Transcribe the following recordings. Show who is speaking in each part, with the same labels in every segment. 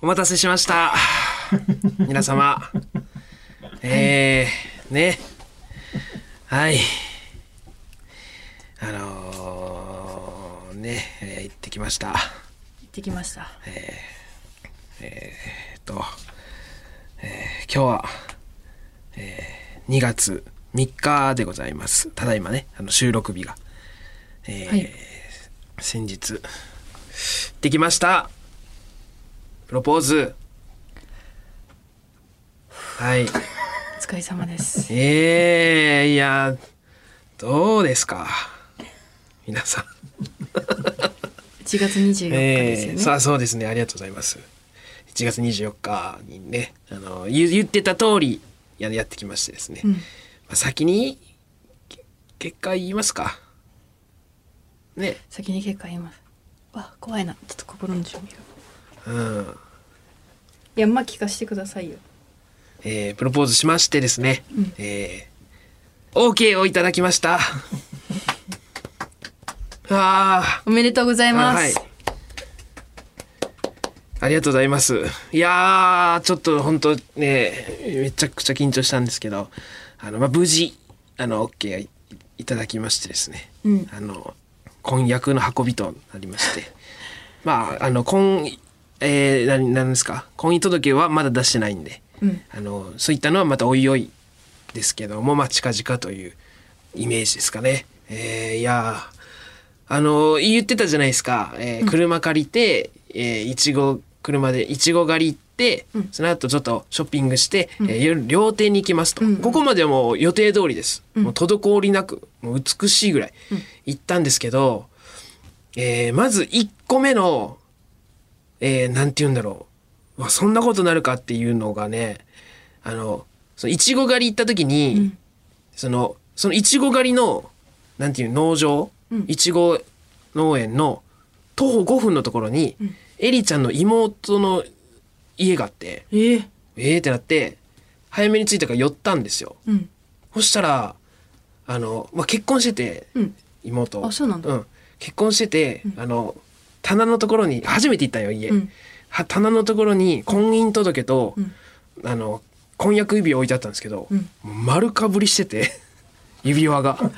Speaker 1: お待たせしました。皆様。えー、ね。はい。あのー、ね、えー行ってきました。
Speaker 2: 行ってきました
Speaker 1: えっと、えー今日は、えー2月3日でございます。ただいまね、あの収録日が。えー
Speaker 2: はい
Speaker 1: 先日、行ってきました。プロポーズ。はい。
Speaker 2: お疲れ様です。
Speaker 1: えー、いや、どうですか？皆さん。
Speaker 2: 1月24日ですよね、
Speaker 1: えー、さあそうですね。ありがとうございます。1月24日にねあの言言ってた通りややってきましてですね、
Speaker 2: うん。
Speaker 1: まあ、先にけ結果言いますか。ね。
Speaker 2: 先に結果言います。わ怖いな。ちょっと心の準備が
Speaker 1: うん。
Speaker 2: いやまあ聞かせてくださいよ。
Speaker 1: えープロポーズしましてですね、
Speaker 2: うん。
Speaker 1: えー、OK をいただきました。あー。
Speaker 2: おめでとうございます、
Speaker 1: はい。ありがとうございます。いやー、ちょっと本当ね、めちゃくちゃ緊張したんですけど、あの、まあ、無事、あの、OK いいただきましてですね、
Speaker 2: うん。
Speaker 1: あの、婚約の運びとなりまして、まあ、あの、婚、えー、何、なんですか、婚姻届はまだ出してないんで、
Speaker 2: うん。
Speaker 1: あの、そういったのはまたおいおいですけども、まあ、近々というイメージですかね。えー、いやー、あの言ってたじゃないですか、えー車借りて、えーいちご車でいちご狩り行って、
Speaker 2: うん。
Speaker 1: その後ちょっとショッピングして、えー夜料亭に行きますと、
Speaker 2: うん。
Speaker 1: ここまではもう予定通りです、
Speaker 2: うん。
Speaker 1: もう滞りなくもう美しいぐらい
Speaker 2: うん。
Speaker 1: 行ったんですけど、えーまず1個目の、えーなんて言うんだろう。うわそんなことなるかっていうのがねあのそのいちご狩り行った時に、
Speaker 2: うん。
Speaker 1: そのそのいちご狩りのなんていう農場
Speaker 2: うん。
Speaker 1: いちご農園の徒歩5分のところに、
Speaker 2: うん。
Speaker 1: エリちゃんの妹の家があって
Speaker 2: えー、
Speaker 1: えーってなって早めに着いたから寄ったんですよ。
Speaker 2: うん。
Speaker 1: そしたらあの、まあ、結婚してて
Speaker 2: うん。
Speaker 1: 妹
Speaker 2: あそうなんだ。
Speaker 1: ん、結婚してて、
Speaker 2: うん。
Speaker 1: あの棚のところに初めて行ったんよ家、
Speaker 2: うん。
Speaker 1: は棚のところに婚姻届と、
Speaker 2: うん。
Speaker 1: あの婚約指輪置いてあったんですけど、
Speaker 2: うん。
Speaker 1: 丸かぶりしてて 指輪が。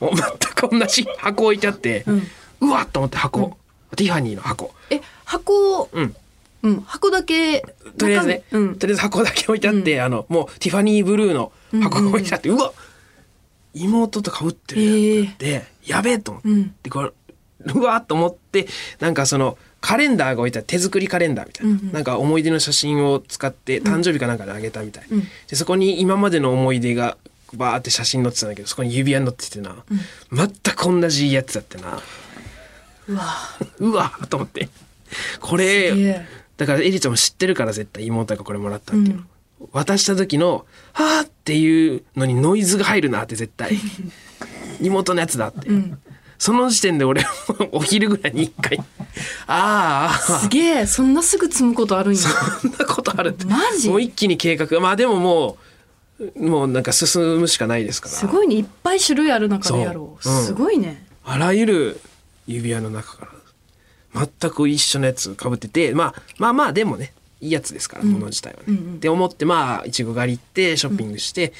Speaker 1: もう全く同じ箱置いてあって、
Speaker 2: うん。
Speaker 1: うわっと思って箱、ティファニーの箱。
Speaker 2: え箱
Speaker 1: うん。
Speaker 2: うん。箱だけ
Speaker 1: とりあえずね、
Speaker 2: うん。
Speaker 1: とりあえず箱だけ置いてあって、あのもうティファニーブルーの箱が置いてあって、うわ妹とかぶってるって、やべえと思って、
Speaker 2: うん。
Speaker 1: でこれうわっと思ってなんかそのカレンダーが置いてある手作りカレンダーみたいな、
Speaker 2: うんうん。
Speaker 1: なんか思い出の写真を使って誕生日かなんかであげたみたい、
Speaker 2: うん。
Speaker 1: でそこに今までの思い出がバーって写真載ってたんだけどそこに指輪載っててな、全く同じやつだってな。
Speaker 2: うわ。
Speaker 1: うわと思って。これ
Speaker 2: え。
Speaker 1: だからエリちゃんも知ってるから絶対妹がこれもらったっていうの、渡した時の「はあ」っていうのにノイズが入るなって絶対。妹のやつだって、
Speaker 2: うん
Speaker 1: その時点で俺 お昼ぐらいに一回「ああ
Speaker 2: すげえそんなすぐ積むことあるんや。
Speaker 1: そんなことあるって。
Speaker 2: マジ？
Speaker 1: もう一気に計画。まあでももうもうなんか進むしかないですから。
Speaker 2: すごいね。いっぱい種類ある中でやろう。
Speaker 1: そううん。
Speaker 2: すごいね。
Speaker 1: あらゆる指輪の中から全く一緒のやつかぶってて、まあ、まあまあでもねいいやつですから、
Speaker 2: うん。
Speaker 1: もの自体はね。
Speaker 2: うんうん。
Speaker 1: って思ってまあいちご狩り行ってショッピングして、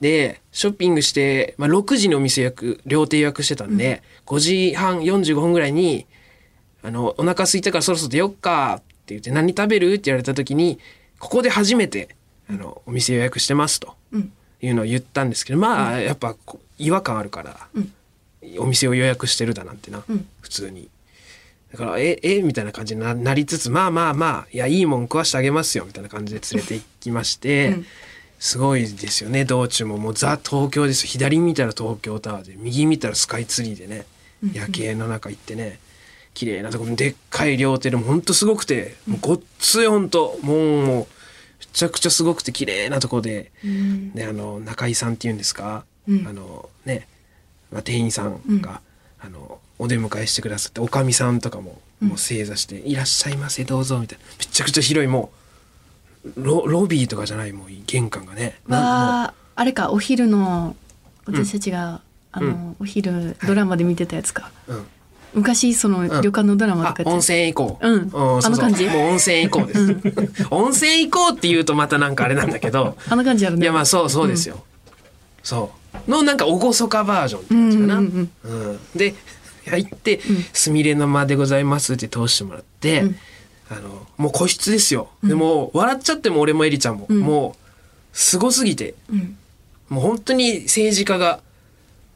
Speaker 1: でショッピングして、まあ、6時にお店予約料亭予約してたんで、5時半45分ぐらいに「あのお腹空いたからそろそろ出よっか」って言って「何食べる?」って言われた時にここで初めてあのお店予約してますと。
Speaker 2: うん。
Speaker 1: いうのを言ったんですけどまあやっぱ違和感あるから。
Speaker 2: うん。
Speaker 1: お店を予約してるだなんてな、
Speaker 2: うん。
Speaker 1: 普通に。だからええ？みたいな感じにななりつつまあまあまあいやいいもん食わしてあげますよみたいな感じで連れて行きまして、
Speaker 2: うん
Speaker 1: すごいですよね。道中ももうザ東京です左見たら東京タワーで右見たらスカイツリーでね。夜景の中行ってね。綺麗なとこ。でっかい料亭でもほんとすごくてもうごっついほんともうめちゃくちゃすごくて綺麗なとこで、
Speaker 2: うん。
Speaker 1: であの中井さんっていうんですか、
Speaker 2: うん。
Speaker 1: あのね、まあ、店員さんが、あのお出迎えしてくださっておかみさんとかも,、もう正座して「いらっしゃいませどうぞ」みたいな。めちゃくちゃ広いもうロロビーとかじゃないもう玄関がね。
Speaker 2: ああれかお昼の私たちが、あの、お昼ドラマで見てたやつか、
Speaker 1: う、うん、
Speaker 2: 昔その旅館のドラマとかやって
Speaker 1: あ温泉行こう。
Speaker 2: うん。あの感じ？
Speaker 1: もう温泉行こうです。温泉行こうって言うとまたなんかあれなんだけど、
Speaker 2: あんな感じあるね。
Speaker 1: いやまあそうそうですよ。そう。のなんか厳かバージョンって感じかな。
Speaker 2: う
Speaker 1: うんん
Speaker 2: うん。
Speaker 1: で、入って、すみれの間でございますって通してもらって、あの、もう個室ですよ。でも、笑っちゃっても俺もエリちゃんも、もう、すごすぎて、
Speaker 2: うん。
Speaker 1: もう本当に政治家が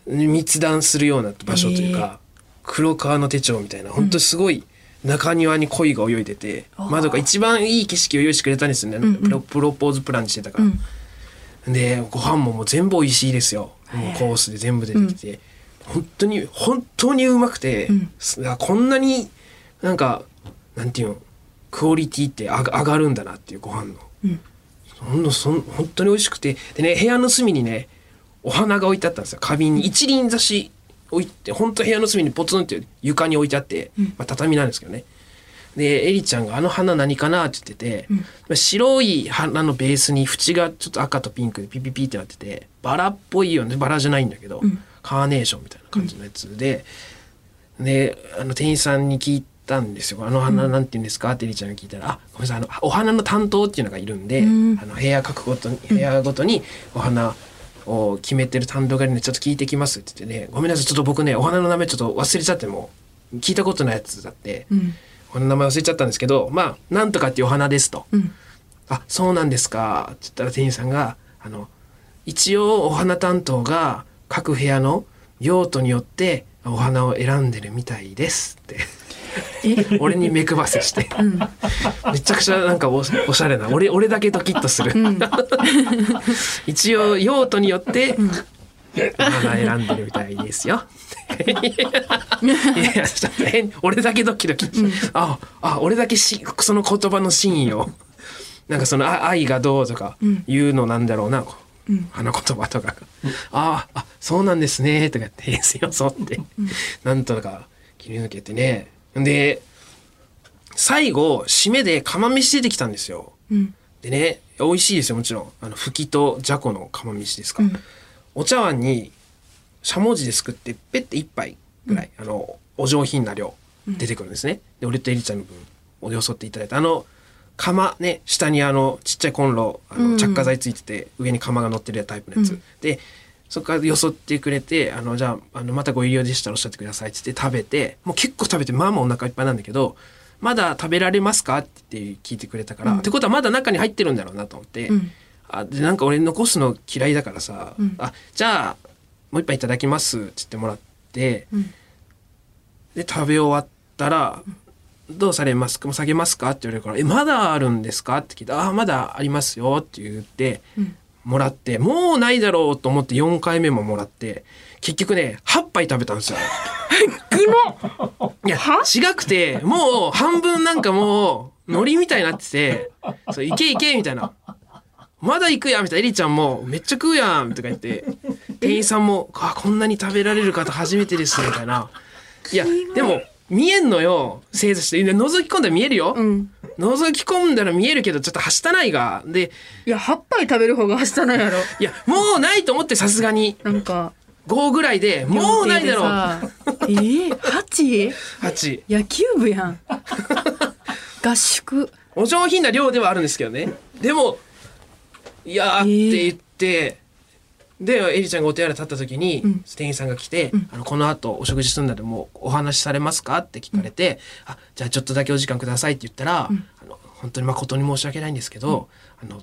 Speaker 1: 密談するような場所というか、黒川の手帳みたいな本当すごい中庭に鯉が泳いでて、窓が一番いい景色を用意してくれたんですよね、プロプロポーズプランにしてたから、でご飯ももう全部美味しいですよ。もうコースで全部出てきて、本当に本当にうまくて、こんなになんかなんていうのクオリティって上が上がるんだなっていうご飯の。ほんのそん本当に美味しくて。でね部屋の隅にねお花が置いてあったんですよ。花瓶に。一輪挿し置いて本当部屋の隅にポツンって床に置いてあって、まあ、畳なんですけどね。でエリちゃんが「あの花何かな?」って言ってて、まあ白い花のベースに縁がちょっと赤とピンクでピピピってなっててバラっぽいよね。バラじゃないんだけど、カーネーションみたいな感じのやつで、であの店員さんに聞いたんですよ「あの花なんて言うんですか?」ってエリちゃんに聞いたら「あごめんなさいあのお花の担当っていうのがいるんで、あの部屋各ごとに部屋ごとにお花を決めてる担当がいるんでちょっと聞いてきます」って言ってね「ごめんなさいちょっと僕ねお花の名前ちょっと忘れちゃってもう聞いたことないやつだって、お花の名前忘れちゃったんですけどまあなんとかっていうお花ですと。あそうなんですかって言ったら店員さんがあの一応お花担当が各部屋の用途によってお花を選んでるみたいですって 俺に目配せして、めちゃくちゃなんかおおしゃれな俺俺だけドキッとする、一応用途によってお花選んでるみたいですよ。俺だけドキドキ、ああ俺だけしその言葉の真意を。なんかそのあ愛がどうとか言うのなんだろうな、花言葉とか。が、あああそうなんですね。とかって平成装って、なんとか切り抜けてねで最後締めで釜飯出てきたんですよ、でね美味しいですよもちろん。あのふきとじゃこの釜飯ですか。ら、お茶碗にしゃもじですくってペッて一杯ぐらい、あのお上品な量出てくるんですね、で俺とエリちゃんの分をよそっていただいてあの釜ね下にあのちっちゃいコンロあの着火剤ついてて、上に釜が乗ってるタイプのやつ、でそこからよそってくれてあのじゃああのまたご入り用でしたらおっしゃってくださいっつって食べてもう結構食べてまあまあお腹いっぱいなんだけどまだ食べられますかって聞いてくれたから、ってことはまだ中に入ってるんだろうなと思って、あでなんか俺残すの嫌いだからさ、あじゃあもう一杯いただきますって言ってもらって、で食べ終わったら「どうされますか？下げますか?」って言われるから「えまだあるんですか?」って聞いて「あまだありますよ」って言って、もらってもうないだろうと思って4回目ももらって結局ね8杯食べたんですよ。いや違くてもう半分なんかもう海苔みたいになってて「そういけいけ」みたいな「まだ行くや」みたいな。エリちゃんも「めっちゃ食うやん」とか言って店員さんも「あこんなに食べられる方初めてです」みたいな。いやでも見えんのよ正座して。で覗き込んだら見えるよ、
Speaker 2: うん。
Speaker 1: 覗き込んだら見えるけどちょっとはしたないが。で
Speaker 2: いや8杯食べる方がはしたないやろ。
Speaker 1: いやもうないと思ってさすがに。
Speaker 2: なんか。
Speaker 1: 5ぐらいでもうないだろう。
Speaker 2: うえー、8?
Speaker 1: 8
Speaker 2: 野球部やん。合宿。
Speaker 1: お上品な量ではあるんですけどね。でも「いやー」って言って、でエリちゃんがお手洗い立った時に、店員さんが来て、あの「この後お食事するんだでもうお話しされますか?」って聞かれて「あじゃあちょっとだけお時間ください」って言ったら、あの本当に誠に申し訳ないんですけど、あの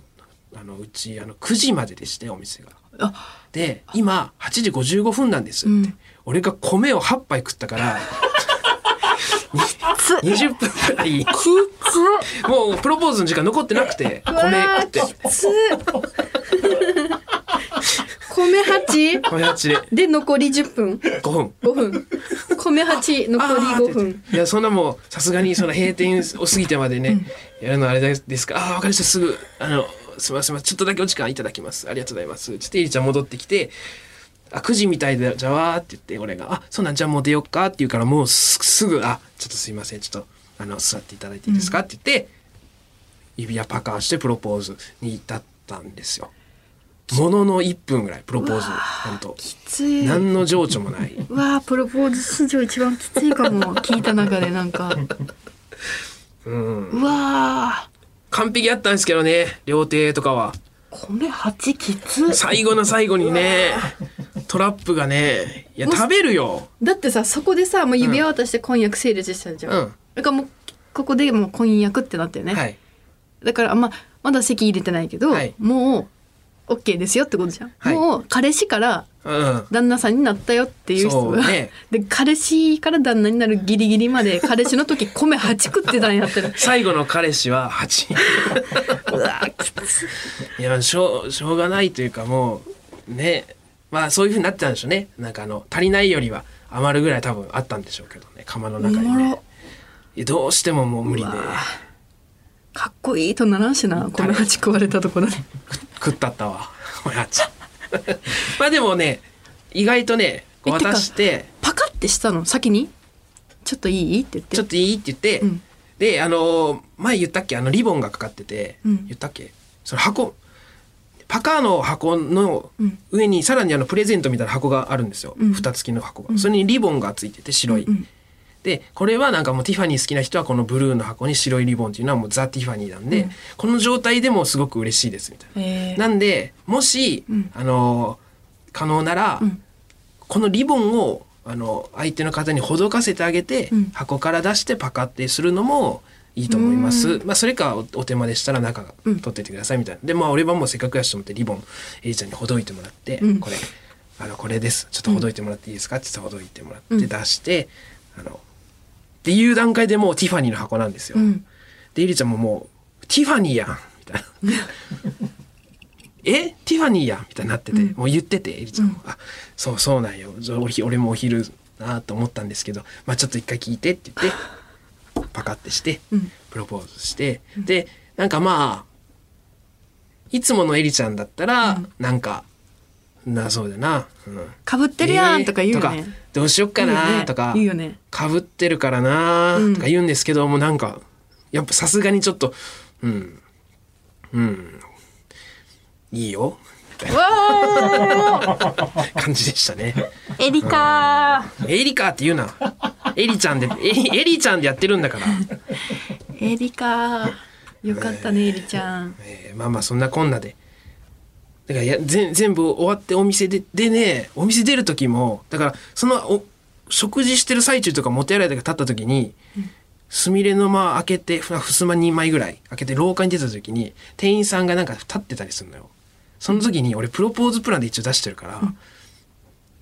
Speaker 1: あのうちあの9時まででしてお店が。
Speaker 2: あ。
Speaker 1: で今8時55分なんですって、俺が米を8杯食ったから20分くらい。もうプロポーズの時間残ってなくて米食って
Speaker 2: 米8
Speaker 1: 米八。で
Speaker 2: で残り10分。
Speaker 1: 5分。
Speaker 2: 5分。米8残り5分。
Speaker 1: いやそんなもうさすがにその閉店を過ぎてまでね、やるのあれですか？ああ分かりました。すぐあのすみません。ちょっとだけお時間いただきます。ありがとうございます。ちょっとエリちゃん戻ってきてあ9時みたいでじゃあわーって言って俺が「あそうなんじゃあもう出よっか」って言うからもうすすぐ「あちょっとすいません。ちょっとあの座っていただいていいですか?」って言って指輪パカーンしてプロポーズに至ったんですよ。ものの1分ぐらいプロポーズ本当。
Speaker 2: きつい。
Speaker 1: 何の情緒もない。う
Speaker 2: わープロポーズ史上一番きついかも聞いた中でなんか。
Speaker 1: うん。
Speaker 2: うわ
Speaker 1: 完璧やったんですけどね料亭とかは。
Speaker 2: ー米八きつ
Speaker 1: 最後の最後にねトラップがねいや食べるよ。
Speaker 2: だってさそこでさもう指輪渡して婚約成立したじゃん、
Speaker 1: うん。
Speaker 2: だからもうここでもう婚約ってなってるね、
Speaker 1: はい。
Speaker 2: だからまあまだ籍入れてないけど、
Speaker 1: はい。
Speaker 2: もう OK ですよってことじゃん、
Speaker 1: はい。
Speaker 2: もう彼氏から
Speaker 1: うん。
Speaker 2: 旦那さんになったよっていう人が、
Speaker 1: そうね。
Speaker 2: で彼氏から旦那になるギリギリまで彼氏の時米8食ってたんやってる。
Speaker 1: 最後の彼氏は8
Speaker 2: うわきつ
Speaker 1: い。やしょうしょうがないというかもうね。まあそういうふうになってたんでしょうね。なんかあの足りないよりは余るぐらい多分あったんでしょうけどね。釜の
Speaker 2: お
Speaker 1: 中にね。いやどうしてももう無理で。
Speaker 2: うわかっこいいとならん。しな米8食われたところで。
Speaker 1: 食ったったわおやつまあでもね意外とね渡して。
Speaker 2: パカってしたの？先に？ちょっといい？って言って。
Speaker 1: ちょっといいって言って、
Speaker 2: うん。
Speaker 1: であの前言ったっけ？あのリボンがかかってて、
Speaker 2: うん。
Speaker 1: 言ったっけ？その箱パカーの箱の
Speaker 2: うん。
Speaker 1: 上にさらにあのプレゼントみたいな箱があるんですよ、
Speaker 2: うん。
Speaker 1: 蓋付きの箱が、それにリボンがついてて白い、
Speaker 2: うん
Speaker 1: でこれはなんかもうティファニー好きな人はこのブルーの箱に白いリボンっていうのはもうザ・ティファニーなんで、
Speaker 2: うん。
Speaker 1: この状態でもすごく嬉しいですみたいな。
Speaker 2: えー。
Speaker 1: なんでもし、
Speaker 2: うん。
Speaker 1: あの可能なら、
Speaker 2: うん。
Speaker 1: このリボンをあの相手の方にほどかせてあげて、
Speaker 2: うん。
Speaker 1: 箱から出してパカってするのもいいと思います。
Speaker 2: う
Speaker 1: まあそれかおお手間でしたら中が
Speaker 2: うん。
Speaker 1: 取っていてくださいみたいな。でまあ俺はもうせっかくやしと思ってリボンエリちゃんにほどいてもらって、
Speaker 2: うん。
Speaker 1: これあのこれです。ちょっとほどいてもらっていいですか？って言ってほどいてもらって
Speaker 2: うん。
Speaker 1: 出して、あのっていう段階でもうティファニーの箱なんですよ。
Speaker 2: うん。
Speaker 1: でエリちゃんももうティファニーやんみたいな。え？ティファニーやんみたいになってて、
Speaker 2: うん。
Speaker 1: もう言っててエリちゃんも、あそうそうなんよ。俺もお昼なと思ったんですけどまあちょっと一回聞いてって言って パカってして
Speaker 2: うん。
Speaker 1: プロポーズして、でなんかまあいつものエリちゃんだったら、
Speaker 2: うん。
Speaker 1: なんかなそうだな、うん、
Speaker 2: かぶってるやんとか言うよ
Speaker 1: と
Speaker 2: ね、
Speaker 1: どうしよっかなとかかぶってるからな
Speaker 2: うん
Speaker 1: とか言うんですけど、もうなんかやっぱさすがにちょっとうんうんいいよ
Speaker 2: 言うよねわ
Speaker 1: 感じでしたね。
Speaker 2: ーエリカ
Speaker 1: エリカって言うな。エリちゃんで、エリエリちゃんでやってるんだから。
Speaker 2: ー エリカーよかったねエリちゃん
Speaker 1: えーまあまあそんなこんなで。だからや全全部終わってお店ででねお店出る時もだからそのお食事してる最中とか持て洗いとか立った時に、すみれの間開けてふふすま2枚ぐらい開けて廊下に出た時に店員さんがなんか立ってたりするのよ。その時に俺プロポーズプランで一応出してるから、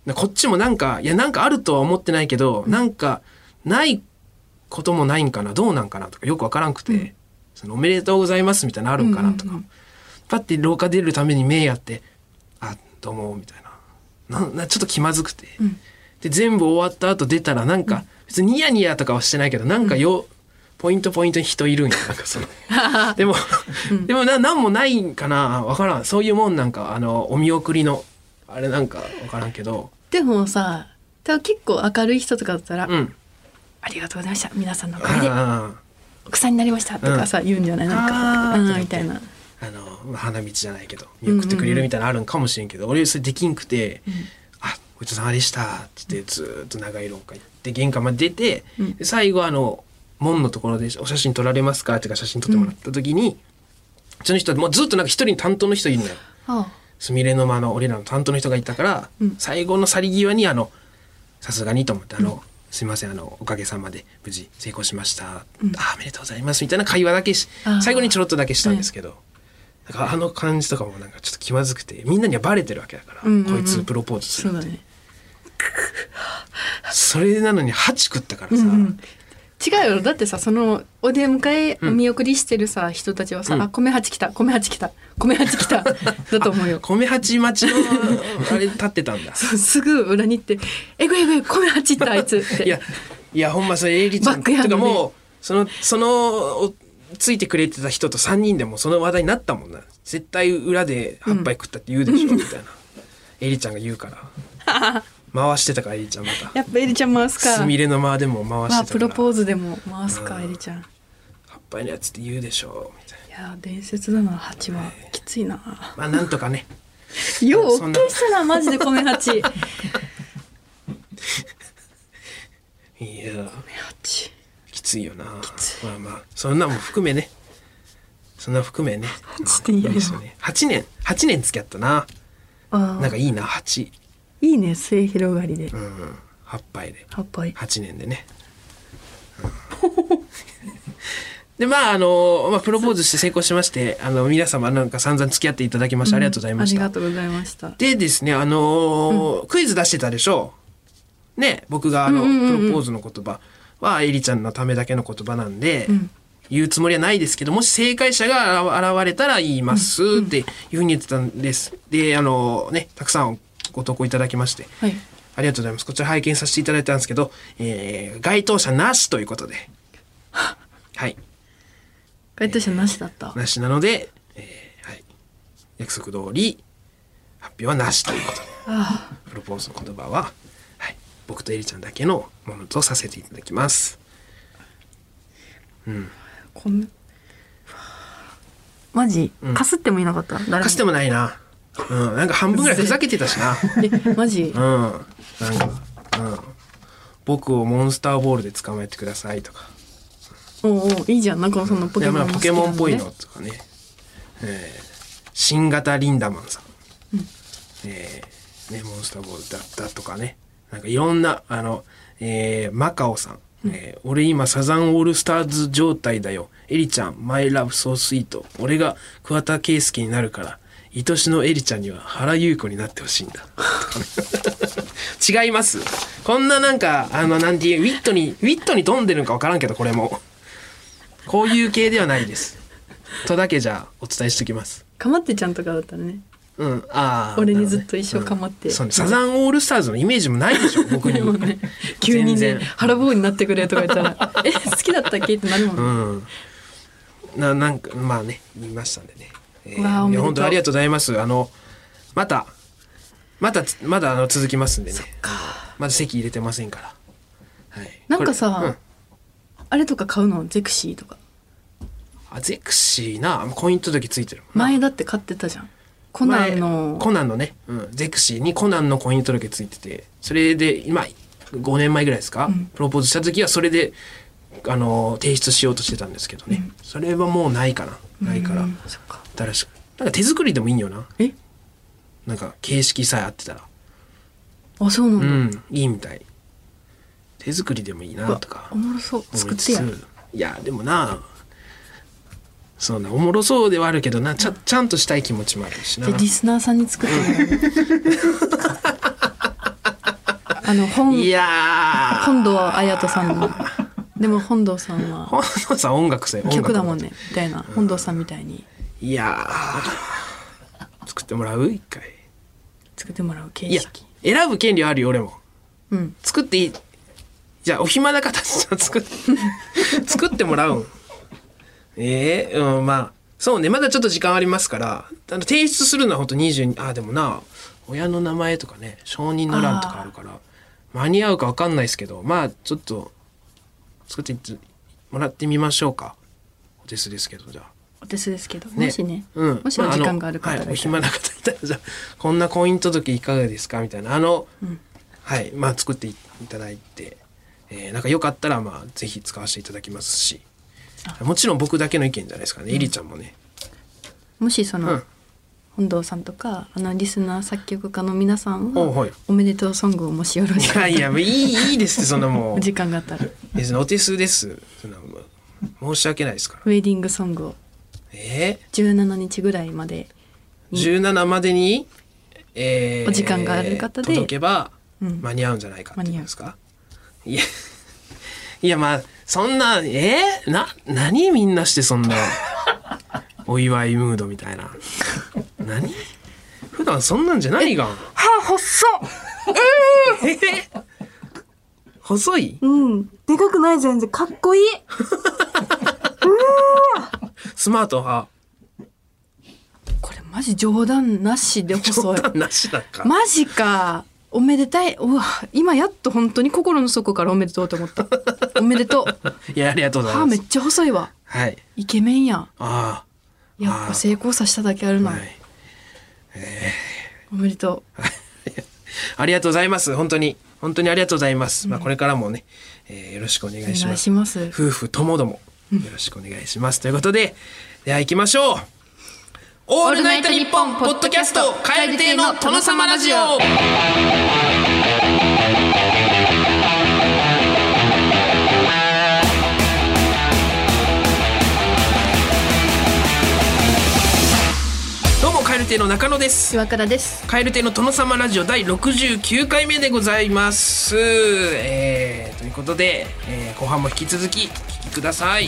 Speaker 1: でこっちもなんかいやなんかあるとは思ってないけど、なんかないこともないんかなどうなんかなとかよくわからんくて、そのおめでとうございますみたいなのあるんかなとか、
Speaker 2: うんうん
Speaker 1: パッて廊下出るために目やって「あどうも」みたいな。ななちょっと気まずくて、
Speaker 2: ん。
Speaker 1: で全部終わった後出たらなんか、別にニヤニヤとかはしてないけどなんかよ、ポイントポイントに人いるんや。なんかその。でも、でもな何もないんかな。わからん。そういうもんなんかあのお見送りのあれなんかわからんけど。
Speaker 2: でもさ多分結構明るい人とかだったら、
Speaker 1: うん。
Speaker 2: ありがとうございました。皆さんのおかげで
Speaker 1: あ
Speaker 2: 奥さんになりましたとかさ、言うんじゃない？なんかうんみたいな
Speaker 1: 花道じゃないけど見送ってくれるみたいなのあるんかもしれんけど、俺それできんくて「あごちそうさまでした」って言ってずーっと長い廊下行って玄関まで出て、最後あの門のところで「お写真撮られますか?」ってか写真撮ってもらった時に、その人もうずっとなんか一人担当の人いるのよ。
Speaker 2: あ
Speaker 1: すみれの間の俺らの担当の人がいたから、
Speaker 2: うん。
Speaker 1: 最後の去り際にあのさすがにと思ってあの、すいませんあのおかげさまで無事成功しました、
Speaker 2: うん。
Speaker 1: あおめでとうございますみたいな会話だけし最後にちょろっとだけしたんですけど、なんかあの感じとかもなんかちょっと気まずくてみんなにはバレてるわけだから、
Speaker 2: うんうんうん。
Speaker 1: こいつプロポーズするって
Speaker 2: そね。
Speaker 1: それなのに8食ったからさ、
Speaker 2: うんうん。違うよ。だってさそのお出迎えお見送りしてるさ、人たちはさ、
Speaker 1: うん。
Speaker 2: あ米八来た。米八来た。米八来た。だと思うよ。
Speaker 1: 米八待ちのあれ立ってたんだ。
Speaker 2: すぐ裏に行って「えぐいえぐい米八行ったあいつ」って。
Speaker 1: いやいやほんまそれエイリちゃん
Speaker 2: バックヤードで。
Speaker 1: てかもうそのそのおついてくれてた人と3人でもその話題になったもんな。絶対裏で8杯食ったって言うでしょ、みたいな。エリちゃんが言うから。回してたからエリちゃんまた。
Speaker 2: やっぱエリちゃん回すか。
Speaker 1: すみれの間でも回
Speaker 2: まあ
Speaker 1: してた
Speaker 2: プロポーズでも回すか、
Speaker 1: うん。
Speaker 2: エリちゃん。い
Speaker 1: 8杯のやつって言うでしょみたいな。
Speaker 2: や伝説だな八は。きついな。
Speaker 1: まあなんとかね。
Speaker 2: よう
Speaker 1: そんな。
Speaker 2: OK したなマジで米八。
Speaker 1: いや。
Speaker 2: 八。
Speaker 1: きついよな。まあまあそんなも含めね。そんな含めね。
Speaker 2: 八って嫌や
Speaker 1: いいですよね。8年。8年付き合ったな。
Speaker 2: あ
Speaker 1: なんかいいな8
Speaker 2: いいね末広がりで。
Speaker 1: うん。8杯で。
Speaker 2: 葉っぱい
Speaker 1: 8年でね、うん。でまああの、まあ、プロポーズして成功しましてあの皆様なんか散々付き合っていただきましてありがとうございました、
Speaker 2: ありがとうございました。
Speaker 1: でですねあのークイズ出してたでしょ？うね僕があの、
Speaker 2: うんうんうんうん。
Speaker 1: プロポーズの言葉はエリちゃんのためだけの言葉なんで、
Speaker 2: ん。
Speaker 1: 言うつもりはないですけどもし正解者が現れたら言いますっていうふうに言ってたんです。であのねたくさんご投稿いただきまして
Speaker 2: はい。
Speaker 1: ありがとうございます。こちら拝見させていただいたんですけど、えー該当者なしということで。はい。
Speaker 2: 該当者なしだった。
Speaker 1: なしなので、えーはい、約束通り発表はなしということで。
Speaker 2: あ
Speaker 1: プロポーズの言葉は、はい、僕とエリちゃんだけのものとさせていただきます。うん。
Speaker 2: あこんなマジ
Speaker 1: うん
Speaker 2: かすってもいなかった？誰
Speaker 1: かしてもないな。うん。なんか半分ぐらいふざけてたしな。
Speaker 2: えマジ？
Speaker 1: うん。なんか、うん。僕をモンスターボールで捕まえてくださいとか。
Speaker 2: おうおういいじゃんなんかそのポ
Speaker 1: いやまあ
Speaker 2: ケモン
Speaker 1: ポケモンっぽいのとかね。えー新型リンダマンさん。えーね、モンスターボールだったとかね。なんかいろんな、あの、えーマカオさん。えー俺今サザンオールスターズ状態だよ。エリちゃん、マイラブソースイート。俺が桑田佳祐になるから、愛しのエリちゃんには原優子になってほしいんだ。違います。こんななんか、あの、なんていう、ウィットに、ウィットに富んでるのかわからんけど、これも。こういう系ではないです。とだけじゃお伝えしておきます。
Speaker 2: かまってちゃんとかだったらね
Speaker 1: うん、ああ。
Speaker 2: 俺にずっと一生かまって
Speaker 1: うんそうねサザンオールスターズのイメージもないでしょ、僕に。
Speaker 2: でもね急にね腹棒になってくれとか言ったら え好きだったっけ？ってなるもんね
Speaker 1: うん。な、なんか、まあね、言いましたんでね。えいや、本当ありがとうございます。あの、また、またつ、まだあの続きますんでね。まだ席入れてませんから。はい。
Speaker 2: なんかさ、
Speaker 1: うん
Speaker 2: あれとか買うの？ゼクシーとか
Speaker 1: あ、ゼクシーな、コイン届きついてる。
Speaker 2: 前だって買ってたじゃんコナンの
Speaker 1: 前コナンのね、うん、ゼクシーにコナンの婚姻届ついててそれで今5年前ぐらいですか、
Speaker 2: ん。
Speaker 1: プロポーズした時はそれであの提出しようとしてたんですけどね、それはもうないかな。ないから、
Speaker 2: うん。
Speaker 1: 新しく。なんか手作りでもいいんよな。
Speaker 2: え？
Speaker 1: なんか形式さえ合ってたら。
Speaker 2: あそうなんだ、
Speaker 1: うん。いいみたい。手作りでもいいなとか。
Speaker 2: おもろそう。作ってや
Speaker 1: いやでもなそうなおもろそうではあるけどなちゃちゃんとしたい気持ちもあるしな。
Speaker 2: じゃあリスナーさんに作ってもらう。あの本
Speaker 1: いやー。
Speaker 2: 本堂綾人さんの。でも本堂さんは
Speaker 1: 本野さん音楽せ音楽
Speaker 2: 曲だもんねみたいな。本堂さんみたいに。
Speaker 1: いやー。作ってもらう？一回。
Speaker 2: 作ってもらう形
Speaker 1: いや
Speaker 2: 式
Speaker 1: 選ぶ権利あるよ俺も。
Speaker 2: うん。
Speaker 1: 作っていい。じゃあお暇な方作っ 作ってもらうんええうんまあそうねまだちょっと時間ありますからあの提出するのは本当22あでもな親の名前とかね承認の欄とかあるから間に合うか分かんないですけどまあちょっと作ってもらってみましょうか。お手数ですけどじゃあ。
Speaker 2: お手数ですけど、もしね、
Speaker 1: うん、
Speaker 2: もしお時間がある方
Speaker 1: まはい、お暇な方いたらじゃあこんな婚姻届いかがですか？みたいな。あの、はいまあ作っていただいて、えーなんかよかったらまあぜひ使わせていただきますしもちろん僕だけの意見じゃないですかね、えりちゃんもね。
Speaker 2: もしその、
Speaker 1: うん。
Speaker 2: 本堂さんとかあのリスナー作曲家の皆さんは
Speaker 1: おはい。
Speaker 2: おめでとうソングをもしよろし
Speaker 1: い
Speaker 2: かったら
Speaker 1: やいやいいいいですってそんなも
Speaker 2: お
Speaker 1: う
Speaker 2: 時間があったら。ウ
Speaker 1: 別にお手数です。申し訳ないですから。
Speaker 2: ェディングソングを。
Speaker 1: え
Speaker 2: ？17日ぐらいまで
Speaker 1: ー、17までに、えー
Speaker 2: お時間がある方で。
Speaker 1: 届けば
Speaker 2: うん。
Speaker 1: 間に合うんじゃないかってことですか、いやいやまあそんなえ？ー、な何みんなしてそんな お祝いムードみたいな。何？普段そんなんじゃないがん。
Speaker 2: 歯細っ。
Speaker 1: え？ー細い？
Speaker 2: うん。でかくない全然。かっこいい。
Speaker 1: スマート派
Speaker 2: これマジ冗談なしで細い。
Speaker 1: 冗談なしだか、
Speaker 2: マジかおめでたい。うわ今やっと本当に心の底からおめでとうと思った。おめでとう。
Speaker 1: いやありがとうございます。
Speaker 2: 歯めっちゃ細いわ。
Speaker 1: はい。
Speaker 2: イケメンや。
Speaker 1: あ
Speaker 2: やっぱ成功させただけあるな、
Speaker 1: あはい。えー。
Speaker 2: おめでと
Speaker 1: ありがとうございます。本当に。本当にありがとうございます。まあこれからもね、えーよろしくお願
Speaker 2: い
Speaker 1: いします。
Speaker 2: します。
Speaker 1: 夫婦ともどもよろしくお願いします。ということで、では行きましょう。オールナイトニッポンポッドキャスト蛙亭の殿様ラジオどうも蛙亭の中野です
Speaker 2: 岩倉です
Speaker 1: 蛙亭の殿様ラジオ第69回目でございます。えーということで、えー後半も引き続きお聞きください。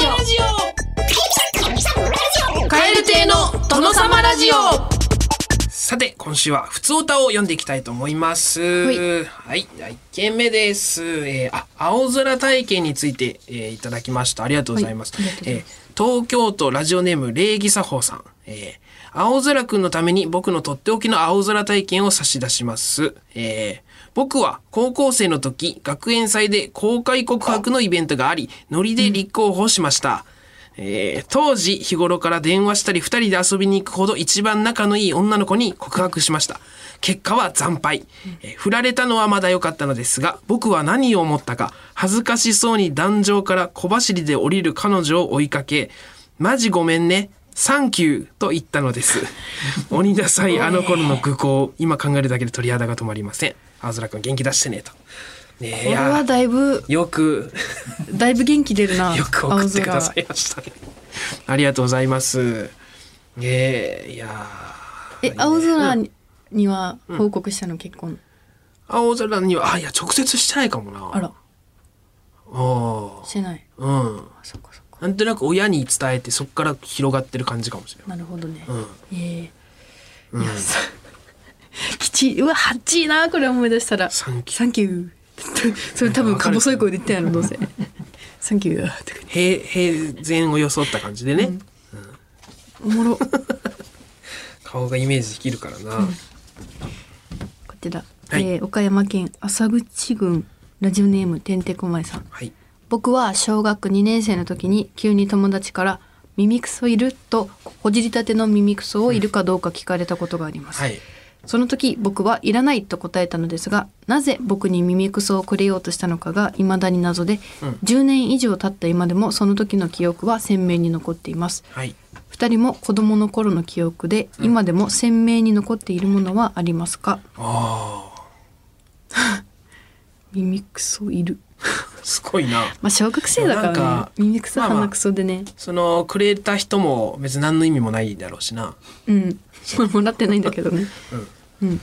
Speaker 1: 殿様ラジオ。さて今週は普通歌を読んでいきたいと思います。
Speaker 2: い。
Speaker 1: はいじゃあ1件目です、えー、あ青空体験について、えーいただきました。ありがとうございます,、
Speaker 2: はい
Speaker 1: えー東京都ラジオネーム礼儀作法さん、えー青空くんのために僕のとっておきの青空体験を差し出します。えー僕は高校生の時、学園祭で公開告白のイベントがあり、ノリで立候補しました。えー当時日頃から電話したり二人で遊びに行くほど一番仲のいい女の子に告白しました。結果は惨敗。えー振られたのはまだ良かったのですが、僕は何を思ったか、恥ずかしそうに壇上から小走りで降りる彼女を追いかけ、マジごめんね。サンキューと言ったのです。鬼ダサいあの頃の愚行、今考えるだけで鳥肌が止まりません。青空くん元気出してねと。ねえ
Speaker 2: これはだいぶ
Speaker 1: よく
Speaker 2: だいぶ元気出るな
Speaker 1: よく送ってくださいましたね。ありがとうございます。えー、いやー
Speaker 2: え青空にには報告したの結婚？
Speaker 1: 青空にはあいや直接してないかもな。
Speaker 2: あら。
Speaker 1: あ
Speaker 2: してない。
Speaker 1: ーうん。
Speaker 2: あそっかそっか。
Speaker 1: なんとなく親に伝えてそこから広がってる感じかもしれない。
Speaker 2: なるほどね。
Speaker 1: うん。
Speaker 2: ええ。いやさ 吉うわハッチいなこれ思い出したら。
Speaker 1: サンキュー
Speaker 2: それ多分か細い声で言ったんやろどうせ。サンキューって
Speaker 1: 平平然を装った感じでね、
Speaker 2: おもろ。こ
Speaker 1: 顔がイメージできるからな。
Speaker 2: ちら、
Speaker 1: はい。
Speaker 2: えー岡山県浅口郡ラジオネームてんてこまいさん。
Speaker 1: はい。
Speaker 2: 僕は小学2年生の時に急に友達から「耳くそいる?」とほじりたての耳くそをいるかどうか聞かれたことがあります、
Speaker 1: はい。
Speaker 2: その時僕はいらないと答えたのですがなぜ僕に耳くそをくれようとしたのかが未だに謎で、10年以上経った今でもその時の記憶は鮮明に残っています。
Speaker 1: はい。
Speaker 2: 2人も子供の頃の記憶で今でも鮮明に残っているものはありますか、
Speaker 1: あ
Speaker 2: 耳くそいる。
Speaker 1: あ、すごいな。
Speaker 2: まあ小学生だからね。耳くそ
Speaker 1: まあまあ
Speaker 2: 鼻くそでね、
Speaker 1: そのくれた人も別に何の意味もないだろうしな。
Speaker 2: うんもらってないんだけどね。うん。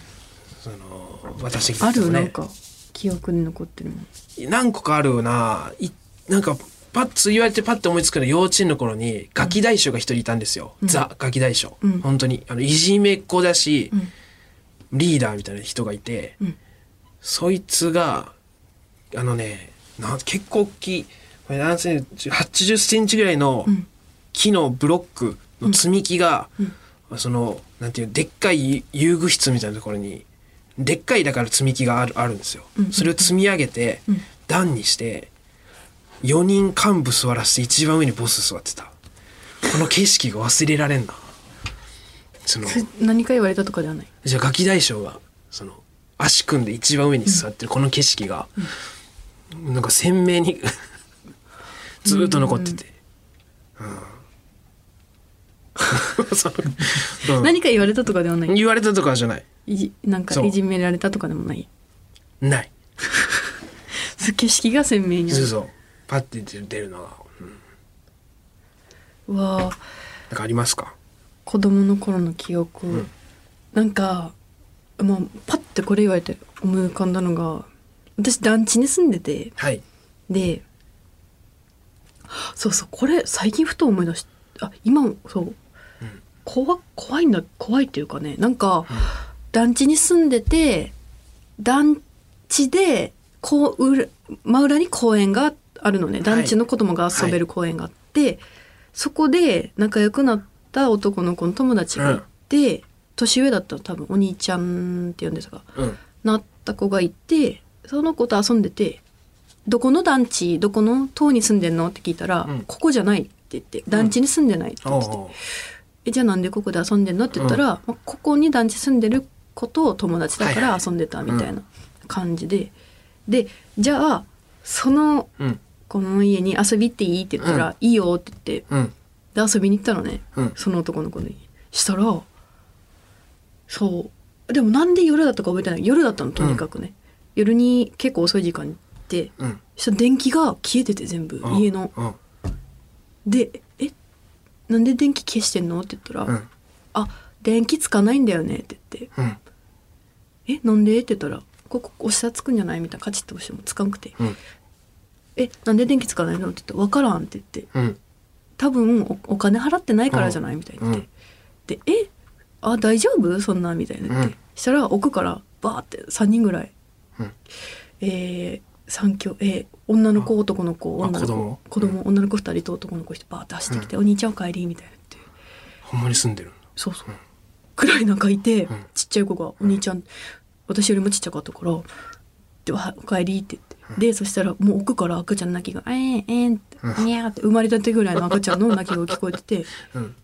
Speaker 1: その私
Speaker 2: ある？
Speaker 1: ね
Speaker 2: なんか記憶に残ってる
Speaker 1: 何個かあるよな。いなんかパッと言われてパッと思いつくのは幼稚園の頃にガキ大将が一人いたんですよ。ザガキ大将。
Speaker 2: うん。
Speaker 1: 本当に。あのいじめっ子だし、
Speaker 2: ん。
Speaker 1: リーダーみたいな人がいて、
Speaker 2: ん。
Speaker 1: そいつがあのねな結構大きいこれ何センチ？80センチぐらいの
Speaker 2: ん。
Speaker 1: 木のブロックの積み木が、そのなんていうでっかい遊具室みたいなところにでっかいだから積み木があるあるんですよ。それを積み上げて、段にして4人幹部座らせて一番上にボス座ってた。この景色が忘れられんな。その
Speaker 2: 何か言われたとかではない？
Speaker 1: じゃあガキ大将がその足組んで一番上に座ってるこの景色が、なんか鮮明に ずーっと残ってて、うん。その う。ん。
Speaker 2: 何か言われたとかではない？
Speaker 1: 言われたとかじゃない。
Speaker 2: いじなんか
Speaker 1: そう。
Speaker 2: いじめられたとかでもない？
Speaker 1: ない。
Speaker 2: そう景色が鮮明に
Speaker 1: そうそう。パッて出るのが、うん、
Speaker 2: うわあ。
Speaker 1: なんかありますか？
Speaker 2: 子供の頃の記憶、
Speaker 1: ん。
Speaker 2: なんかまあパッてこれ言われて思い浮かんだのが私団地に住んでて。
Speaker 1: はい。
Speaker 2: でそうそうこれ最近ふと思い出しあ今もそう、怖怖いんだ怖いっていうかねなんか、団地に住んでて団地でこう裏真裏に公園があるのね。団地の子供が遊べる公園があって、そこで仲良くなった男の子の友達がいて、年上だったら多分お兄ちゃんって言うんですが
Speaker 1: うん。
Speaker 2: なった子がいてその子と遊んでて「どこの団地どこの島に住んでんの?」って聞いたら「
Speaker 1: うん。
Speaker 2: ここじゃない」って言って「団地に住んでない」って言ってて、えじゃあなんでここで遊んでんの?」って言ったら、まあここに団地住んでる子と友達だから遊んでたみたいな感じで、でじゃあその
Speaker 1: うん。
Speaker 2: この家に遊び行っていい？って言ったら「いいよ」って言って
Speaker 1: うん。
Speaker 2: で遊びに行ったのね、
Speaker 1: うん。
Speaker 2: その男の子に。したらそう。でもなんで夜だったか覚えてない。夜だったのとにかくね、夜に結構遅い時間に行って
Speaker 1: うん。
Speaker 2: そしたら電気が消えてて全部
Speaker 1: うん。
Speaker 2: 家の。
Speaker 1: うん。
Speaker 2: で「えなんで電気消してんの?」って言ったら「
Speaker 1: うん
Speaker 2: あ電気つかないんだよね」って言って
Speaker 1: うん「
Speaker 2: えなんで?」って言ったら「ここ押したらつくんじゃない?」みたいなカチッと押してもつかんくて
Speaker 1: うん「
Speaker 2: えなんで電気つかないの?」って言って「分からん」って言って
Speaker 1: うん
Speaker 2: 多分おお金払ってないからじゃない？みたいに言って、で「えあ大丈夫？そんな」みたいな言って、
Speaker 1: うん。
Speaker 2: したら奥からバーって3人ぐらい、
Speaker 1: うん
Speaker 2: えー、三兄えー女の子男の子
Speaker 1: あ
Speaker 2: 女の子。
Speaker 1: 子供？
Speaker 2: 女の子2人と男の子1人バーって走ってきて「お兄ちゃんお帰り」みたいな言って。
Speaker 1: ほんまに住んでる
Speaker 2: そうそう、くらいなんかいて、
Speaker 1: ん。
Speaker 2: ちっちゃい子が「お兄ちゃん私よりもちっちゃかったから「ではお帰り」って言って、でそしたらもう奥から赤ちゃんの泣きが「えーえーん」って「にゃー」って生まれたてぐらいの赤ちゃんの泣きが聞こえてて
Speaker 1: うん。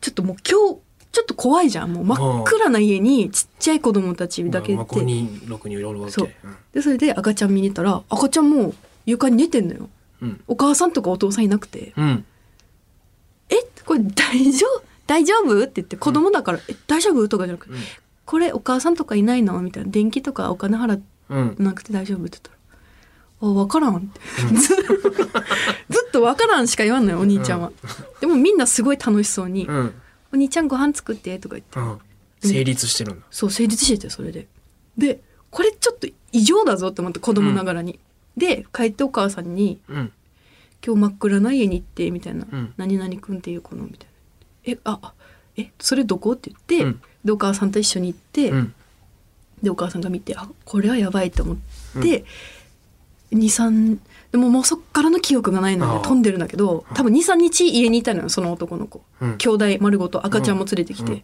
Speaker 2: ちょっともう今日ちょっと怖いじゃん。もう真っ暗な家にちっちゃい子供たちだけで、
Speaker 1: まあ、5人6人いろいろ
Speaker 2: そう。でそれで赤ちゃん見に行ったら赤ちゃんもう床に寝てんのよ
Speaker 1: うん。
Speaker 2: お母さんとかお父さんいなくて。
Speaker 1: うん「
Speaker 2: え？これ大丈夫？大丈夫?」って言って子供だから「え大丈夫?」とかじゃなくて、これお母さんとかいないの?」みたいな「電気とかお金払っ
Speaker 1: うん。
Speaker 2: なくて大丈夫?」って言ったら「あ分からん」って、ず ずっと分からんしか言わんのよお兄ちゃんは、でもみんなすごい楽しそうに「
Speaker 1: うん
Speaker 2: お兄ちゃんご飯作って」とか言って。
Speaker 1: うん。成立してるんだ。
Speaker 2: そう成立しててそれで。でこれちょっと異常だぞって思って子供ながらに、で帰ってお母さんに
Speaker 1: うん「
Speaker 2: 今日真っ暗な家に行って」みたいな「
Speaker 1: うん。
Speaker 2: 何々くんっていう子の」みたいな「えああえそれどこ?」って言って、
Speaker 1: うん。
Speaker 2: でお母さんと一緒に行って、
Speaker 1: うん。
Speaker 2: でお母さんが見てあこれはやばいと思って、23でももうそっからの記憶がないので飛んでるんだけど多分23日家にいたのよその男の子、
Speaker 1: うん。
Speaker 2: 兄弟丸ごと赤ちゃんも連れてきて、
Speaker 1: うん。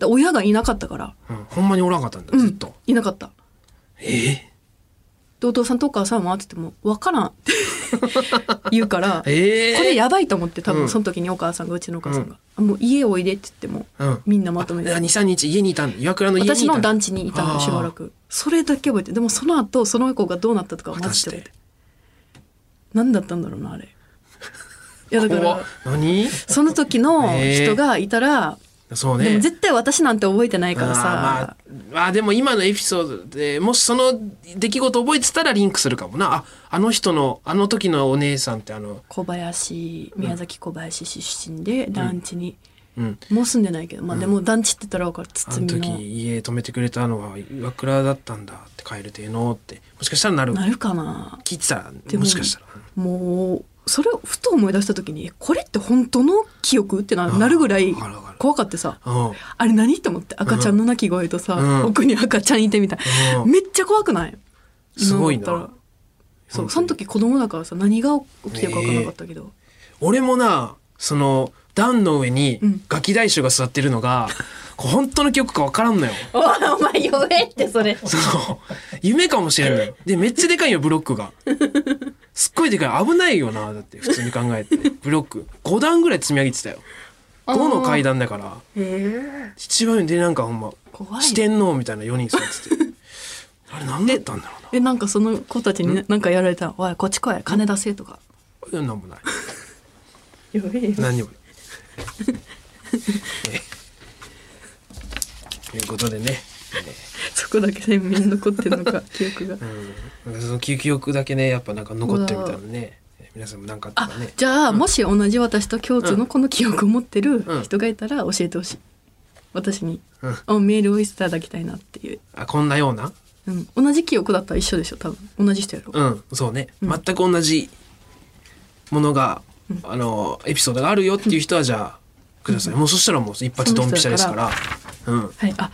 Speaker 2: で親がいなかったから、
Speaker 1: うん。ほんまにおらんかったんだ
Speaker 2: うん。
Speaker 1: ずっと。
Speaker 2: いなかった。
Speaker 1: ええ？
Speaker 2: でお父さんとお母さんはって言っても「分からん」って 言うから、
Speaker 1: ええ？
Speaker 2: これやばいと思って多
Speaker 1: うん。
Speaker 2: 分その時にお母さんがうちのお母さんが「もう家おいで」って言っても
Speaker 1: うん。
Speaker 2: みんなまとめて。
Speaker 1: 23日家にいたんだ。岩倉の家にいた
Speaker 2: 私の団地にいたのしばらく。それだけ覚えてでもその後その子がどうなったとかはマジで覚えて何だったんだろうなあれ。いやだから
Speaker 1: 何？
Speaker 2: その時の人がいたら、
Speaker 1: そうね。
Speaker 2: でも絶対私なんて覚えてないからさ。
Speaker 1: あ、まあでも今のエピソードでもしその出来事覚えてたらリンクするかもな。ああの人のあの時のお姉さんってあの
Speaker 2: 小林宮崎小林出身で団地に、
Speaker 1: うん。
Speaker 2: もう住んでないけどまあでも団地って言ったら分かる
Speaker 1: あの時家泊めてくれたのは岩倉だったんだって帰るてえのって。もしかしたらなる。
Speaker 2: なるかな。
Speaker 1: 聞いてたら
Speaker 2: も
Speaker 1: しかしたら
Speaker 2: もうそれをふと思い出した時にえこれって本当の記憶ってななるぐらい怖かってさ
Speaker 1: うん。
Speaker 2: あれ何と思って赤ちゃんの泣き声とさ、
Speaker 1: うん。
Speaker 2: 奥に赤ちゃんいてみたい、
Speaker 1: うん。
Speaker 2: めっちゃ怖くない？
Speaker 1: すごいな。
Speaker 2: 今思ったら。そうその時子供だからさ何が起きてるか分からなかったけど、
Speaker 1: 俺もなその段の上に
Speaker 2: うん。
Speaker 1: ガキ大将が座ってるのが、こう本当の記憶か分からんのよ。
Speaker 2: おお前弱えってそれ。
Speaker 1: そう。夢かもしれんのよ。でめっちゃでかいよブロックが。すっごいでかい。危ないよなだって普通に考えて。ブロック。5段ぐらい積み上げてたよ。5の階段だから。一番上でなんかほんま四天王みたいな4人座ってて。あれ何だったんだろうな。
Speaker 2: えなんかその子たちになんかやられたら「おいこっち来い金出せ」とか。
Speaker 1: いやなんもない。
Speaker 2: 弱えよ。
Speaker 1: 何にも。ない。ねということでね。
Speaker 2: そこだけ鮮明に残ってるのか 記憶が。
Speaker 1: うん、なんかその記憶だけねやっぱなんか残ってるみたいなね。皆さんもなんかあった
Speaker 2: あ
Speaker 1: らね。
Speaker 2: じゃあもし同じ私と共通のこの記憶を持ってる
Speaker 1: うん。
Speaker 2: 人がいたら教えてほしい。私に、
Speaker 1: うん。
Speaker 2: あメールをいただきたいなっていう、
Speaker 1: あこんなような？
Speaker 2: うん、同じ記憶だったら一緒でしょ多分。同じ人やろ、
Speaker 1: うんそうね、
Speaker 2: うん。
Speaker 1: 全く同じものが、あのエピソードがあるよっていう人はじゃあください、もうそしたらもう一発ドンピシャですから。うん、不
Speaker 2: はい。あ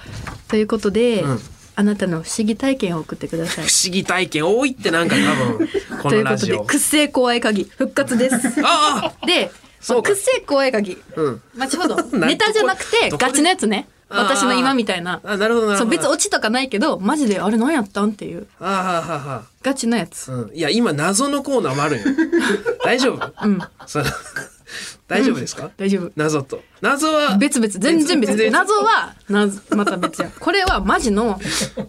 Speaker 2: ということで、
Speaker 1: うん。
Speaker 2: あなたの不思議体験を送ってください。
Speaker 1: 思議体験多いってなんか多分 こ
Speaker 2: ということ
Speaker 1: のラジオ
Speaker 2: で屈性怖い鍵復活です。
Speaker 1: ああ。
Speaker 2: で、まあ、
Speaker 1: そうか。
Speaker 2: 屈性怖い鍵。
Speaker 1: うん。
Speaker 2: 後ほど ネタじゃなくてガチのやつね。
Speaker 1: あー。
Speaker 2: 私の今みたいな。
Speaker 1: あなるほどなるほど。
Speaker 2: そう別にオチとかないけどマジであれ何やったんっていう。
Speaker 1: あははは
Speaker 2: ガチのやつ。
Speaker 1: うん、いや今謎のコーナーもあるんよ。大丈夫？
Speaker 2: うん。
Speaker 1: その大丈夫ですか、
Speaker 2: 大丈夫。
Speaker 1: 謎と。謎は。
Speaker 2: 別々。全然別。
Speaker 1: 全然
Speaker 2: 謎は謎また別やこれはマジの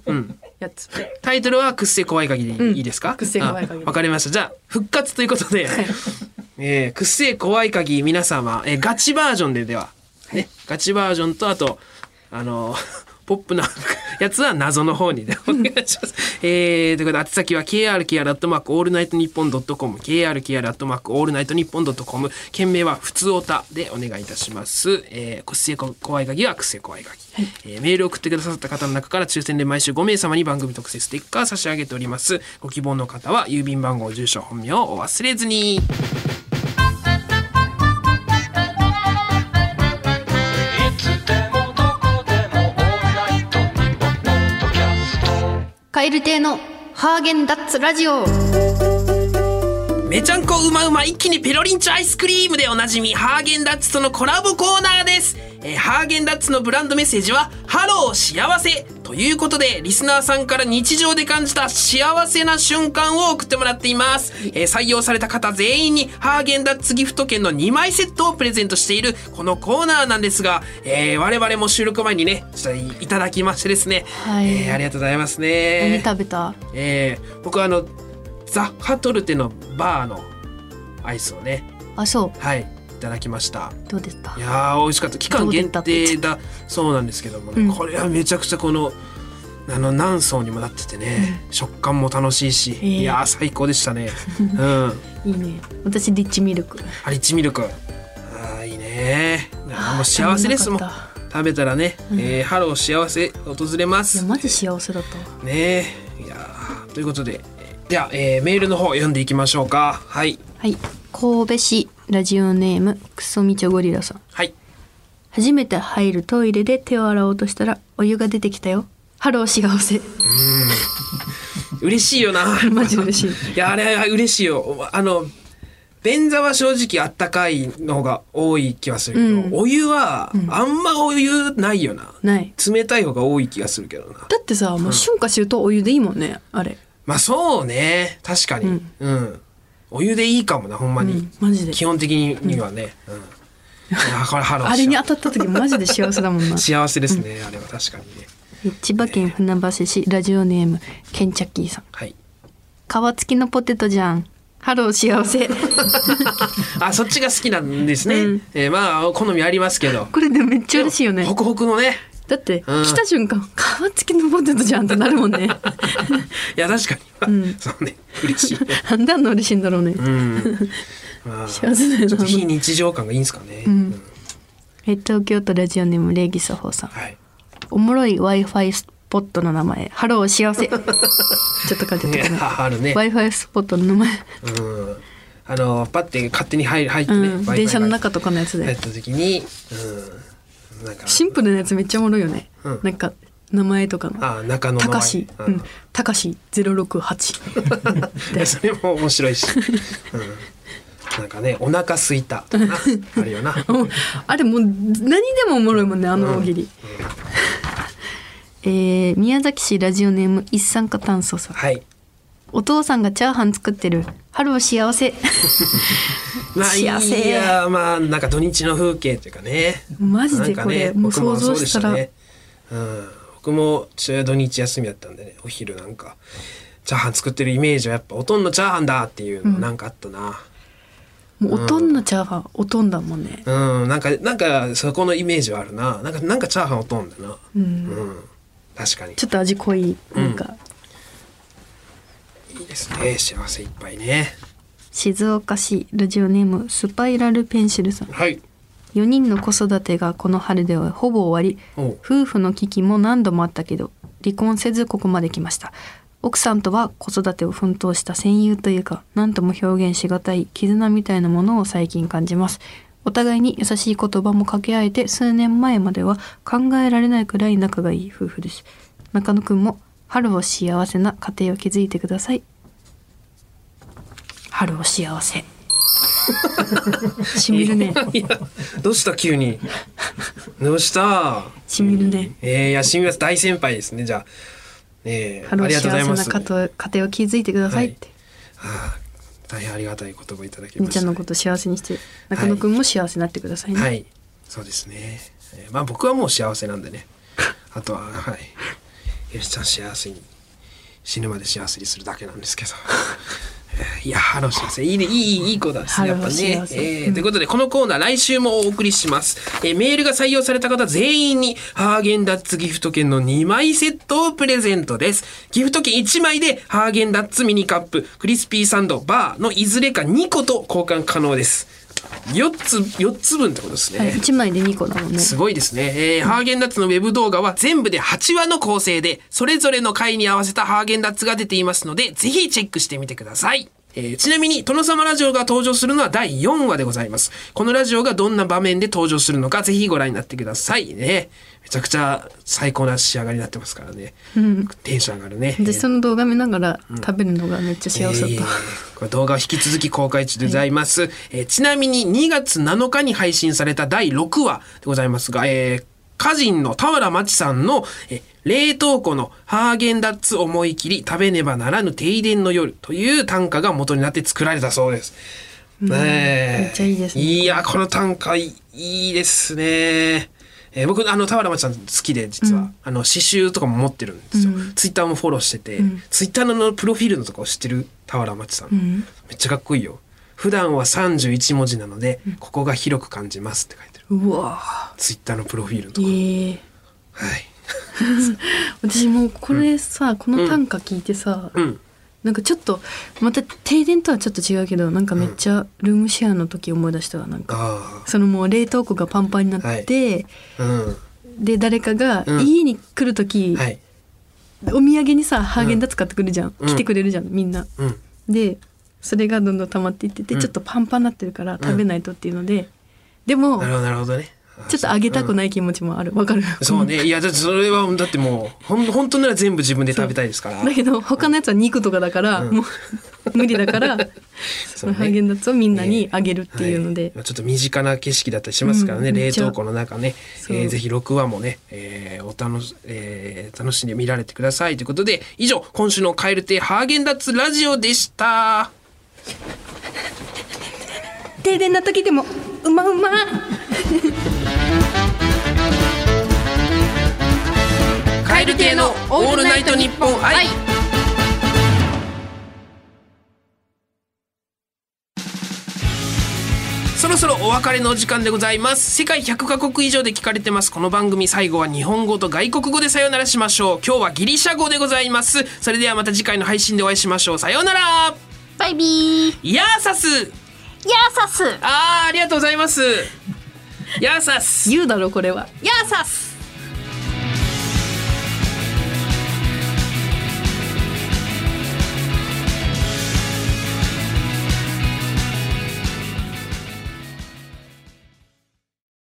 Speaker 1: うん。
Speaker 2: やつ。
Speaker 1: タイトルは「くっせ怖い鍵」でいい,、
Speaker 2: うん。
Speaker 1: ですか？
Speaker 2: くっせ怖い鍵
Speaker 1: あわかりました。じゃあ復活ということで、えーくっせ怖い鍵皆様、えーガチバージョンででは、ね、ガチバージョンとあとあのポップなやつは謎の方にでお願いします。えー、ということで、宛先は krkr アットマークオールナイトニッポンドットコム、krkr アットマークオールナイトニッポンドットコム、件名はふつおたでお願いいたします。えー、くっせ怖い鍵はくっせ怖い鍵。えーメールを送ってくださった方の中から抽選で毎週5名様に番組特製ステッカー差し上げております。ご希望の方は郵便番号、住所、本名をお忘れずに。
Speaker 2: エル亭のハーゲンダッツラジオ。
Speaker 1: めちゃんこうまうま一気にペロリンチョアイスクリームでおなじみハーゲンダッツとのコラボコーナーです、えーハーゲンダッツのブランドメッセージは「ハロー幸せ」ということでリスナーさんから日常で感じた幸せな瞬間を送ってもらっています、えー採用された方全員にハーゲンダッツギフト券の2枚セットをプレゼントしているこのコーナーなんですが、えー我々も収録前にねいただきましてですね、
Speaker 2: はい。
Speaker 1: えーありがとうございます
Speaker 2: 何
Speaker 1: ね
Speaker 2: 食べた？
Speaker 1: えー僕はあのザ・ハトルテのバーのアイスをね
Speaker 2: あそ
Speaker 1: はいいただきました。
Speaker 2: うどうですか？
Speaker 1: いやー美味しかった。期間限定だ。そうなんですけどもね、
Speaker 2: うん。
Speaker 1: これはめちゃくちゃこのあの何層にもなっててね、食感も楽しいし、
Speaker 2: え
Speaker 1: いやー最高でしたね。うん。
Speaker 2: いいね。私リッチミルク。
Speaker 1: あリッチミルク。あーいいね。もう幸せです。もん
Speaker 2: 食べ
Speaker 1: たらね、えーハロー幸せ訪れます。
Speaker 2: いやマジ幸せだった。わ
Speaker 1: ねえ。いやーということででは、えーメールの方読んでいきましょうか。はい。
Speaker 2: はい。神戸市ラジオネームクソミチョゴリラさん。
Speaker 1: はい。
Speaker 2: 初めて入るトイレで手を洗おうとしたらお湯が出てきたよ。ハロー幸せ。
Speaker 1: 嬉しいよな。
Speaker 2: マジ嬉しい。
Speaker 1: いやあれは嬉しいよ。あの便座は正直あったかいのが多い気はするけど、
Speaker 2: うん。
Speaker 1: お湯はあんまお湯ないよな、
Speaker 2: ない。
Speaker 1: 冷たい方が多い気がするけどな。
Speaker 2: だってさもう春夏秋冬お湯でいいもんねあれ
Speaker 1: まあそうね。確かに。うん、お湯でいいかもなほんまに、
Speaker 2: うん。マジで。
Speaker 1: 基本的にはね、うん。いやこれハロー
Speaker 2: あれに当たった時マジで幸せだもんな。
Speaker 1: 幸せですね、あれは確かにね。
Speaker 2: 千葉県船橋市ラジオネームケンチャッキーさん。
Speaker 1: はい。
Speaker 2: 皮付きのポテトじゃん。ハロー幸せ。
Speaker 1: あそっちが好きなんですね、
Speaker 2: うん。
Speaker 1: えーまあ好みありますけど。
Speaker 2: これでめっちゃ嬉しいよね。
Speaker 1: ホクホクのね
Speaker 2: だって
Speaker 1: うん。
Speaker 2: 来た瞬間皮付きのポテトじゃんってなるもんね。
Speaker 1: いや確かに、そうね。嬉しい。ね
Speaker 2: なんであんな嬉しいんだろうね。
Speaker 1: うん。まあ
Speaker 2: 幸せだよな。
Speaker 1: 非日常感がいいんですかね、うん。
Speaker 2: え東京都ラジオネーム礼儀作法さん。
Speaker 1: はい。
Speaker 2: おもろい Wi-Fi スポットの名前。ハロー幸せ。ちょっと書いて
Speaker 1: ね
Speaker 2: たかな
Speaker 1: あるね、
Speaker 2: Wi-Fi スポットの名前、
Speaker 1: うん、あのパッて勝手に入入ってね、
Speaker 2: うん。電車の中とかのやつで。
Speaker 1: やった時に、うん、
Speaker 2: シンプルなやつめっちゃおもろいよね、
Speaker 1: うん。
Speaker 2: なんか名前とかの。
Speaker 1: あ中野の
Speaker 2: たかし、
Speaker 1: う
Speaker 2: うん。ん、たかしゼロ六八。
Speaker 1: それも面白いし、うん、なんかねお腹すいた。あるよな。
Speaker 2: あれもう何でもおもろいもんね、あの大喜利。えー宮崎市ラジオネーム一酸化炭素さん。
Speaker 1: はい。
Speaker 2: お父さんがチャーハン作ってる。ハロー幸せ。
Speaker 1: まあ
Speaker 2: 幸せ
Speaker 1: いやまあなんか土日の風景っていうかね。
Speaker 2: マジでこれ、
Speaker 1: ね
Speaker 2: もう想像したら。
Speaker 1: ね。うん、僕も土日休みだったんでねお昼なんか。チャーハン作ってるイメージはやっぱおとんのチャーハンだっていうのなんかあったな。
Speaker 2: もうおとんのチャーハン、おとんだもんね。
Speaker 1: うん、なんかなんかそこのイメージはあるな。なんかなんかチャーハンおとんだな。
Speaker 2: うん。
Speaker 1: うん。確かに。
Speaker 2: ちょっと味濃い、なんか、
Speaker 1: いいですね。幸せいっぱいね
Speaker 2: 静岡市ラジオネームスパイラルペンシルさん。
Speaker 1: はい。
Speaker 2: 4人の子育てがこの春でほぼ終わり。夫婦の危機も何度もあったけど離婚せずここまで来ました。奥さんとは子育てを奮闘した戦友というか何とも表現しがたい絆みたいなものを最近感じます。お互いに優しい言葉も掛け合えて数年前までは考えられないくらい仲がいい夫婦です。中野くんも春を幸せな家庭を築いてください春を幸せ。しみるね。
Speaker 1: いやどうした急に？どうした？
Speaker 2: しみるね。
Speaker 1: えー、いやしみます。大先輩ですねじゃあ。えー、あり
Speaker 2: 春を幸
Speaker 1: がとうござい
Speaker 2: せな
Speaker 1: ます。
Speaker 2: 家庭家庭を築いてくださいって、
Speaker 1: はあ大変ありがたい言葉いただき
Speaker 2: み
Speaker 1: ました。
Speaker 2: ーちゃんのこと幸せにして中野くんも幸せになってくださいね、
Speaker 1: はい。そうですね、えーまあ僕はもう幸せなんでね。あとははい。よしちゃん幸せに死ぬまで幸せにするだけなんですけど。えーいや春を幸せいいねいいいい子だですねやっぱね。えー
Speaker 2: うん
Speaker 1: ということでこのコーナー来週もお送りします、えーメールが採用された方全員にハーゲンダッツギフト券の2枚セットをプレゼントです。ギフト券1枚でハーゲンダッツミニカップクリスピーサンドバーのいずれか2個と交換可能です4つ4つ分ってことですね、
Speaker 2: はい、1枚で2個だもんね
Speaker 1: すごいですね。えーハーゲンダッツのウェブ動画は全部で8話の構成で、それぞれの回に合わせたハーゲンダッツが出ていますので、ぜひチェックしてみてください。えーちなみに、殿様ラジオが登場するのは第4話でございます。このラジオがどんな場面で登場するのか、ぜひご覧になってくださいね。めちゃくちゃ最高な仕上がりになってますからね。テンション上がるね。
Speaker 2: でその動画見ながら食べるのがめっちゃ幸せだった、
Speaker 1: えーこれ動画は引き続き公開中でございます、えーちなみに2月7日に配信された第6話でございますが、えー歌人の田原町さんの、えー冷凍庫のハーゲンダッツ思い切り食べねばならぬ停電の夜という短歌が元になって作られたそうです。ねえ
Speaker 2: めっちゃいいですね
Speaker 1: いや、この短歌いいいですね。えー僕、あの、田原町さん好きで、実は、あの、刺繍とかも持ってるんですよ。ツイッターもフォローしてて、ツイッターのプロフィールのとこ知ってる田原町さん,、めっちゃかっこいいよ。普段は31文字なので、ここが広く感じますって書いてる。
Speaker 2: うわ
Speaker 1: ツイッターのプロフィールのとこ。
Speaker 2: ーええ
Speaker 1: はい。
Speaker 2: 私もうこれさ、この短歌聞いてさ、
Speaker 1: うん。
Speaker 2: なんかちょっとまた停電とはちょっと違うけどなんかめっちゃルームシェアの時思い出したわなんか
Speaker 1: あ
Speaker 2: そのもう冷凍庫がパンパンになって、
Speaker 1: あ。うん。
Speaker 2: で誰かが
Speaker 1: うん
Speaker 2: 家に来る時、
Speaker 1: はい。
Speaker 2: お土産にさハーゲンダッツ買ってくるじゃん、
Speaker 1: うん
Speaker 2: 来てくれるじゃんみんな。
Speaker 1: うん。
Speaker 2: でそれがどんどん溜まっていってて、
Speaker 1: うん
Speaker 2: ちょっとパンパンになってるから食べないとっていうので、でも
Speaker 1: なるほど、なるほどね。
Speaker 2: ちょっとあげたくない気持ちもある。わかる。
Speaker 1: そうね。いや、だってそれは、だってもう、ほん、本当なら全部自分で食べたいですから。
Speaker 2: だけど他のやつは肉とかだから、もう 無理だからそのハーゲンダッツをみんなにあげるっていうので、
Speaker 1: はい。ちょっと身近な景色だったりしますからね、
Speaker 2: うん。
Speaker 1: 冷凍庫の中ね、えーぜひ6話もね、えーお楽し、えー楽しんで見られてくださいということで。以上今週の「蛙亭ハーゲンダッツラジオ」でした
Speaker 2: 停電な時でもうまうま。
Speaker 1: 蛙亭の「オールナイトニッポン愛」そろそろお別れのお時間でございます。世界100カ国以上で聞かれてます。この番組最後は日本語と外国語でさよならしましょう。今日はギリシャ語でございます。それではまた次回の配信でお会いしましょう。さようなら。
Speaker 2: バイビー。
Speaker 1: ヤーサス
Speaker 3: ヤーサス
Speaker 1: あーありがとうございます。ヤーサス
Speaker 2: 言うだろこれは。
Speaker 3: ヤーサス